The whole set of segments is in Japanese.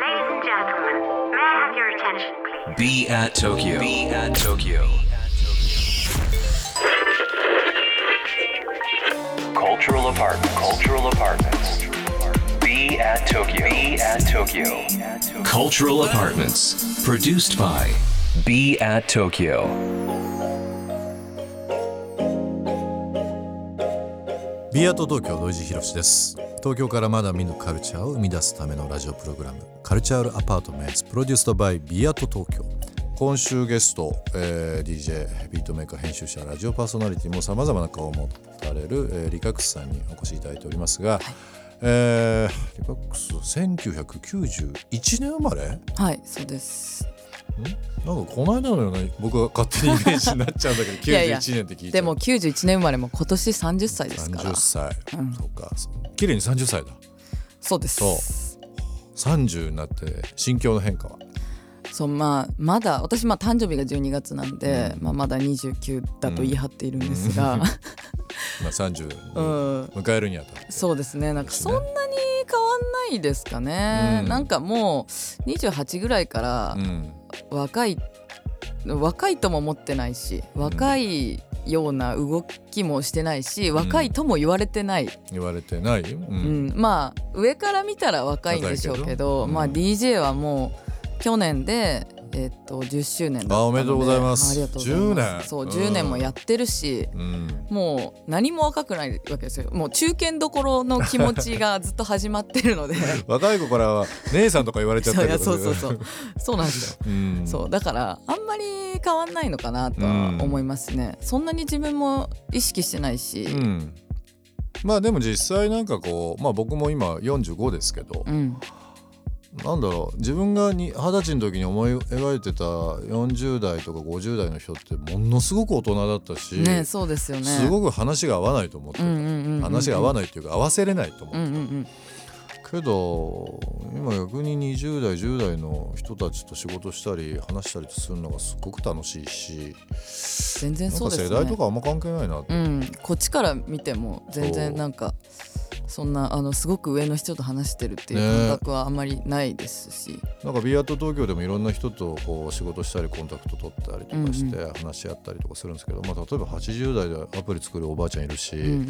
Ladies and gentlemen, may I have your attention, please? Be at Tokyo. Be at Tokyo. Cultural apartment. Cultural apartments. Be at Tokyo. Be at Tokyo. Cultural apartments. Produced by Be at Tokyo. ビアート東京土井地博です 東京からまだ見ぬカルチャーを生み出すためのラジオプログラムカルチャールアパートメンツプロデュースドバイビアート東京。今週ゲスト、えー、DJ ビートメーカー編集者ラジオパーソナリティもさまざまな顔を持たれる、えー、リカックスさんにお越しいただいておりますが、はい、えー、リカックス1991年生まれ？はいそうですなんかこの間のような僕は勝手にイメージになっちゃうんだけど 91年って聞いて。でも91年生まれも今年30歳ですから。30歳、うん、そうか。綺麗に30歳だ。そうです。そう。30になって心境の変化は？そうまあまだ私まあ誕生日が12月なんで、うん、まあ、まだ29だと言い張っているんですが、うん、まあ30迎えるにあたって、そうですね。なんかそんなに変わんないですかね、うん、なんかもう28ぐらいから若い、若いとも思ってないし若いような動きもしてないし、若いとも言われてない、言われてない、うん。まあ上から見たら若いんでしょうけどまあ DJ はもう去年でえっと10周年あおめでとうございます。ありがとうございます。10年。そう10年もやってるし、うん、もう何も若くないわけですよ。もう中堅どころの気持ちがずっと始まってるので。若い子からは姉さんとか言われちゃったけど。そうそうそうそうなんですよ。うん、そうだからあんまり変わんないのかなとは思いますね。そんなに自分も意識してないし。まあでも実際なんかこうまあ僕も今45ですけど。なんだろう自分が二十歳の時に思い描いてた40代とか50代の人ってものすごく大人だったし、ね、そうですよね。すごく話が合わないと思ってた、話が合わないっていうか合わせれないと思ってた。うんうんうん。けど今逆に20代10代の人たちと仕事したり話したりするのがすごく楽しいし全然そうです、ね、世代とかあんま関係ないなって、うん、こっちから見ても全然なんかそんなあのすごく上の人と話してるっていう感覚はあんまりないですし、ね、なんかビアート東京でもいろんな人とこう仕事したりコンタクト取ったりとかして話し合ったりとかするんですけど、うんうん、まあ、例えば80代でアプリ作るおばあちゃんいるし、うんうん、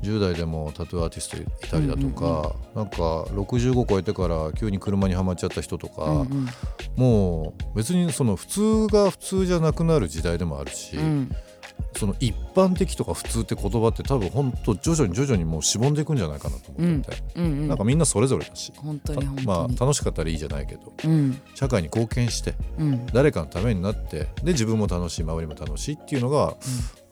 10代でもタトゥーアーティストいたりだとか、うんうんうん、なんか65超えてから急に車にはまっちゃった人とか、うんうん、もう別にその普通が普通じゃなくなる時代でもあるし。うんその一般的とか普通って言葉って多分本当徐々に徐々にもうしぼんでいくんじゃないかなと思ってて、うんうんうん、なんかみんなそれぞれだし。本当にまあ楽しかったらいいじゃないけど、うん、社会に貢献して、うん、誰かのためになってで自分も楽しい周りも楽しいっていうのが、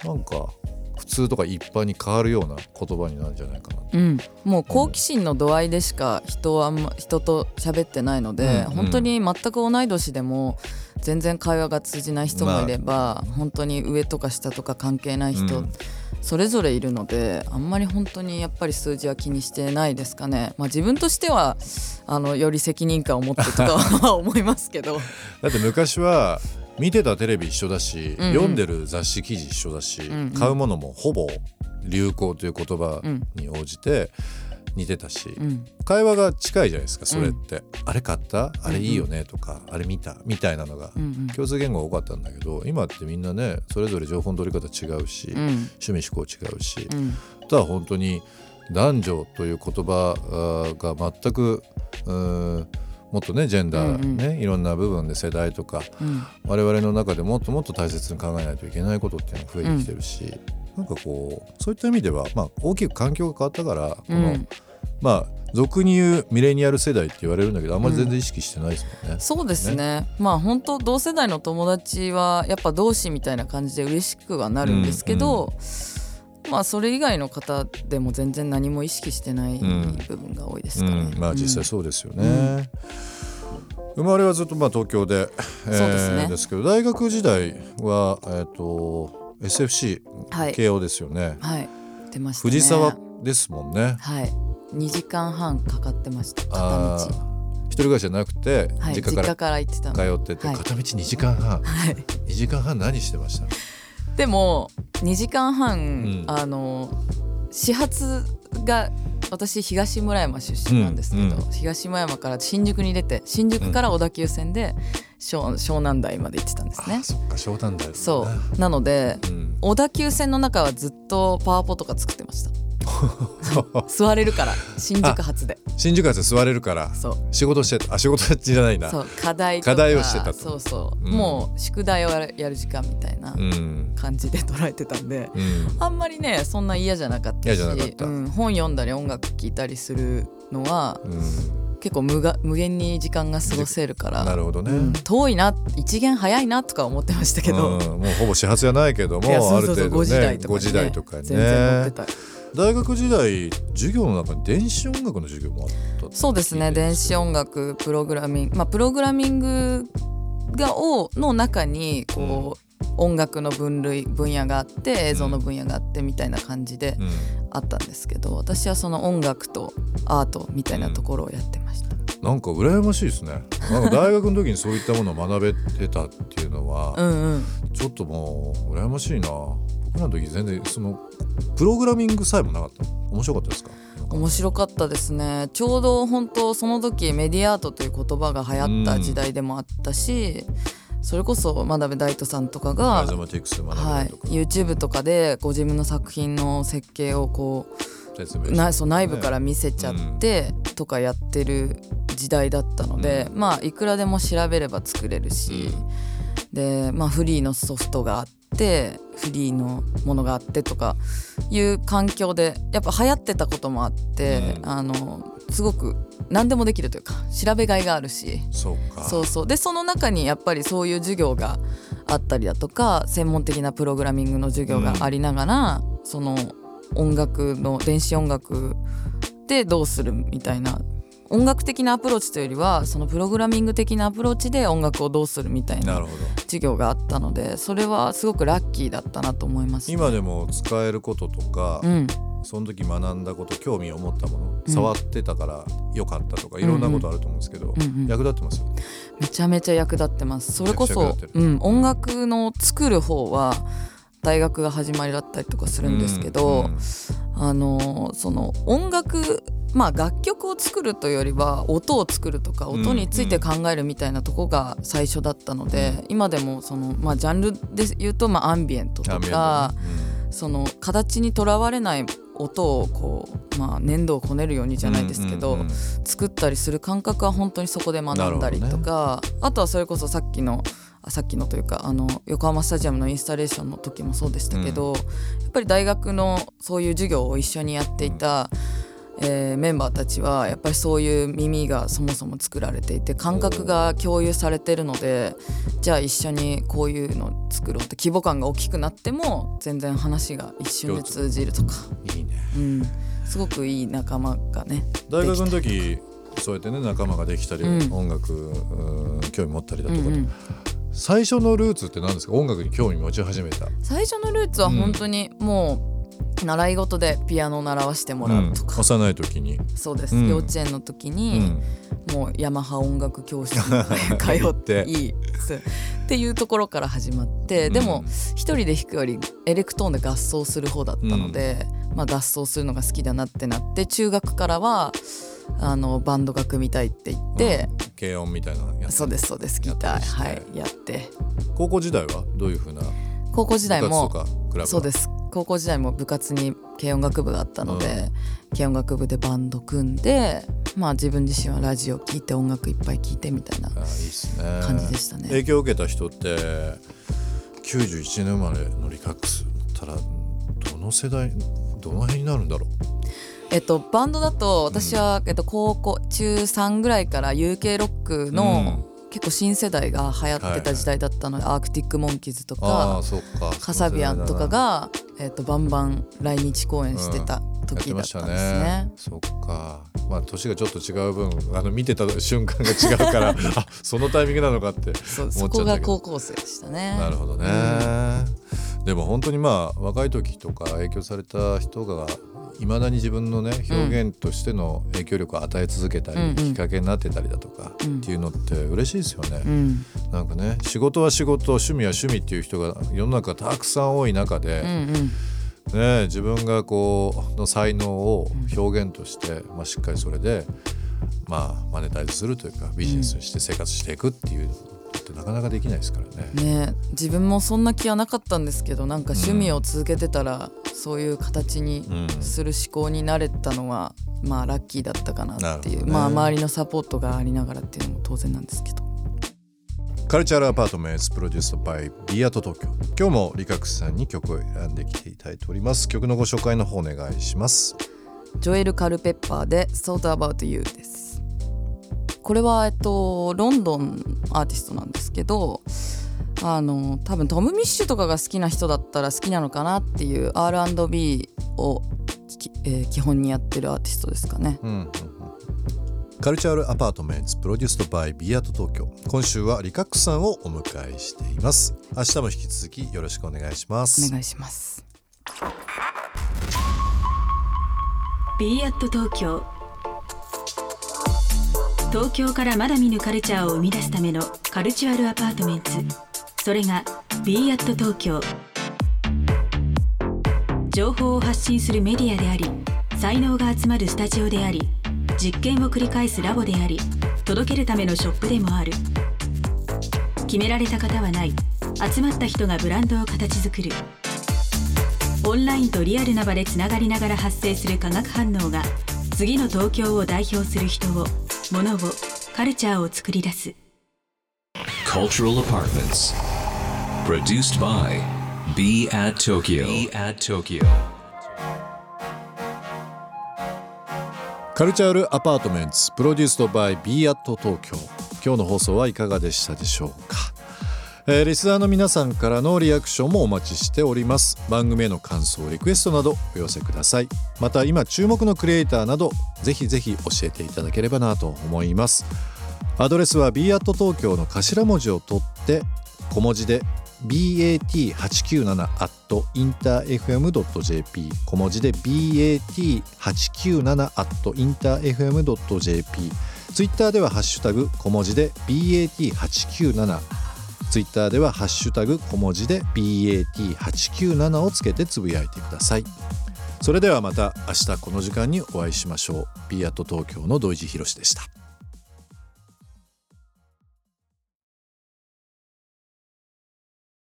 うん、なんか普通とか一般に変わるような言葉になるんじゃないかなうん、もう好奇心の度合いでしか人は人と喋ってないので、うん。うん、本当に全く同い年でも全然会話が通じない人もいれば、まあ、本当に上とか下とか関係ない人、うん、それぞれいるのであんまり本当にやっぱり数字は気にしてないですかね、まあ、自分としてはあのより責任感を持ってとかは 思いますけど。だって昔は見てたテレビ一緒だし、うんうん、読んでる雑誌記事一緒だし、うんうん、買うものもほぼ流行という言葉に応じて似てたし、うん、会話が近いじゃないですかそれって、うん、あれ買った？あれいいよねとか、うん。うん、あれ見た？みたいなのが。共通言語が多かったんだけど今ってみんなねそれぞれ情報の取り方違うし、趣味思考違うし、あとは本当に男女という言葉が全くもっとねジェンダーね、うんうん、いろんな部分で世代とか、うん、我々の中でもっともっと大切に考えないといけないことっていうのが増えてきてるし、うん、なんかこうそういった意味では、まあ、大きく環境が変わったからこの、うん、まあ俗に言うミレニアル世代って言われるんだけどあんまり全然意識してないですもんね。うん、そうですね、ね、まあ本当同世代の友達はやっぱ同志みたいな感じで嬉しくはなるんですけど、うんうん、まあそれ以外の方でも全然何も意識してない部分が多いですかね。まあ実際そうですよね。生まれはずっとまあ東京で、えー、そうですねですけど大学時代は、えーと、SFC、はい、慶応ですよね。はい、出ました、ね、藤沢ですもんね。はい2時間半かかってました片道。一人暮らしじゃなくて、はい、実家から行ってた通ってて、はい、片道2時間半、はい、2時間半何してました？でも2時間半、うん、あの始発が私東村山出身なんですけど、うんうん。東村山から新宿に出て新宿から小田急線で湘湘南台まで行ってたんですね。あ。そっか湘南台だね。そう。なのでうん。小田急線の中はずっとパワポとか作ってました 座れるから新宿発で。新宿発で座れるから仕事してたあ仕事じゃないな。課題課題をしてたと。そうそう、うん。もう宿題をやる時間みたいなうん。感じで捉えてたんで、うん。あんまりねそんな嫌じゃなかったしうん、本読んだり音楽聴いたりするのはうん。結構無が無限に時間が過ごせるからなるほどね、うん遠いな一元早いなとか思ってましたけど、うん。もうほぼ始発じゃないけどもある程度ね5時台とか、ね、5時台とかに全然乗ってねた大学時代授業の中に電子音楽の授業もあったそうですね電子音楽プログラミング。まあプログラミングがをの中にこう、音楽の分類分野があって映像の分野があってみたいな感じでうん。あったんですけど私はその音楽とアートみたいなところをやってました。なんか羨ましいですね。なんか大学の時にそういったものを学べてたっていうのは、うんうん、ちょっともう羨ましいな。僕らの時全然そのプログラミングさえもなかった。面白かったですか？面白かったですね。ちょうど本当その時メディアアートという言葉が流行った時代でもあったし、それこそ真鍋大斗さんとかがはい。YouTube とかでご自分の作品の設計をこうなそう内部から見せちゃってとかやってる時代だったので、うまあいくらでも調べれば作れるし、で、まあ、フリーのソフトがあってフリーのものがあってとかいう環境でやっぱ流行ってたこともあって、うん。あのすごく何でもできるというか調べがいがあるし。そうか。そうそう。でその中にやっぱりそういう授業があったりだとか専門的なプログラミングの授業がありながら、その音楽の電子音楽でどうするみたいな音楽的なアプローチというよりはそのプログラミング的なアプローチで音楽をどうするみたいな授業があったのでそれはすごくラッキーだったなと思います。今でも使えることとか、うん、その時学んだこと興味を持ったもの、うん。触ってたから良かったとかいろんなことあると思うんですけど、うんうん役立ってますめちゃめちゃ役立ってます。それこそうん、音楽の作る方は大学が始まりだったりとかするんですけど、うんあのその音楽まあ楽曲を作るというよりは音を作るとかうん音について考えるみたいなとこが最初だったので、今でもその、まあ、ジャンルで言うと、まあ、アンビエントとかね。その形にとらわれない音をこう、まあ、粘土をこねるようにじゃないですけど、うんうんうん。作ったりする感覚は本当にそこで学んだりとか、あとはそれこそさっきのあさっきのというかあの横浜スタジアムのインスタレーションの時もそうでしたけど、やっぱり大学のそういう授業を一緒にやっていた、えーメンバーたちはやっぱりそういう耳がそもそも作られていて感覚が共有されてるのでじゃあ一緒にこういうの作ろうって規模感が大きくなっても全然話が一瞬で通じるとか、いいね。うん、すごくいい仲間がね大学の時そうやってね仲間ができたり、うん。音楽うん興味持ったりだとか、うんうん最初のルーツって何ですか？音楽に興味持ち始めた。最初のルーツは本当にもう習い事でピアノを習わしてもらうとか、幼い時に、そうです、うん。幼稚園の時うに、ん。もうヤマハ音楽教室に 通っていい。って。いうところから始まってでも一人で弾くよりエレクトーンで合奏する方だったので、まあ、合奏するのが好きだなってなって中学からはあのバンドが組みたいって言って、軽音みたいなやつ。そうですそうです。ギターはいやって。高校時代はどういうふうな高校時代もそうです。高校時代も部活に軽音楽部があったので、軽音楽部でバンド組んでまあ自分自身はラジオ聴いて音楽いっぱい聴いてみたいな感じでしたね。影響を受けた人って91年生まれのリカックスたらどの世代どの辺になるんだろえっと、バンドだと私は、えっと、高校中3ぐらいから UK ロックの、結構新世代が流行ってた時代だったので、アークティック・モンキーズとか。カサビアンとかが、えっと、バンバン来日公演してた時だったたんですね。ね。そっか。まあ年がちょっと違う分あの見てた瞬間が違うから あそのタイミングなのかって思っちゃうんだけど。こが高校生でしたね。なるほどね、でも本当にまあ若い時とか影響された人がいまだに自分のね表現としての影響力を与え続けたり、うん。うんきっかけになってたりだとかうん。っていうのって嬉しいですよね、うん。なんかね仕事は仕事趣味は趣味っていう人が世の中たくさん多い中で、うんうん。ね、自分がこうの才能を表現として、まあ、しっかりそれで、まあ、マネタイズするというかビジネスにして生活していくっていうのってなかなかできないですからね。ね自分もそんな気はなかったんですけどなんか趣味を続けてたら、そういう形にする思考になれたのは、まあラッキーだったかなっていう、ね。まあ周りのサポートがありながらっていうのも当然なんですけど。カルチャーアパートメントプロデュースバイビアート東京。今日もリカクスさんに曲を選んできていただいております。曲のご紹介の方お願いします。ジョエル・カルペッパーで「Thought About You」ですこれは、えっと、ロンドンアーティストなんですけどあの多分トム・ミッシュとかが好きな人だったら好きなのかなっていう R&B をき、えー基本にやってるアーティストですかね。うんうんうん。 Cultural Apartment produced by be at TOKYO。今週はリカックさんをお迎えしています。明日も引き続きよろしくお願いします。お願いします。b アット東京東京からまだ見ぬカルチャーを生み出すための Cultural Apartment それが b 東京。情報を発信するメディアであり才能が集まるスタジオであり実験を繰り返すラボであり届けるためのショップでもある。決められた方はない。集まった人がブランドを形作る。オンラインとリアルな場でつながりながら発生する化学反応が次の東京を代表する人を物をカルチャーを作り出す Cultural Apartments. Produced by Be at Tokyo. Be at Tokyo. カルチャールアパートメントプロデュースドバイビアット東京今日の放送はいかがでしたでしょうか、えーリスナーの皆さんからのリアクションもお待ちしております。番組への感想リクエストなどお寄せください。また今注目のクリエイターなどぜひぜひ教えていただければなと思います。アドレスは b アット東京の頭文字を取って小文字で bat897-interfm.jp 小文字で bat897-interfm.jp ツイッターではハッシュタグ小文字で bat897 ツイッターではハッシュタグ小文字で bat897 をつけてつぶやいてください。それではまた明日この時間にお会いしましょう。B アット東京の土井地博でした。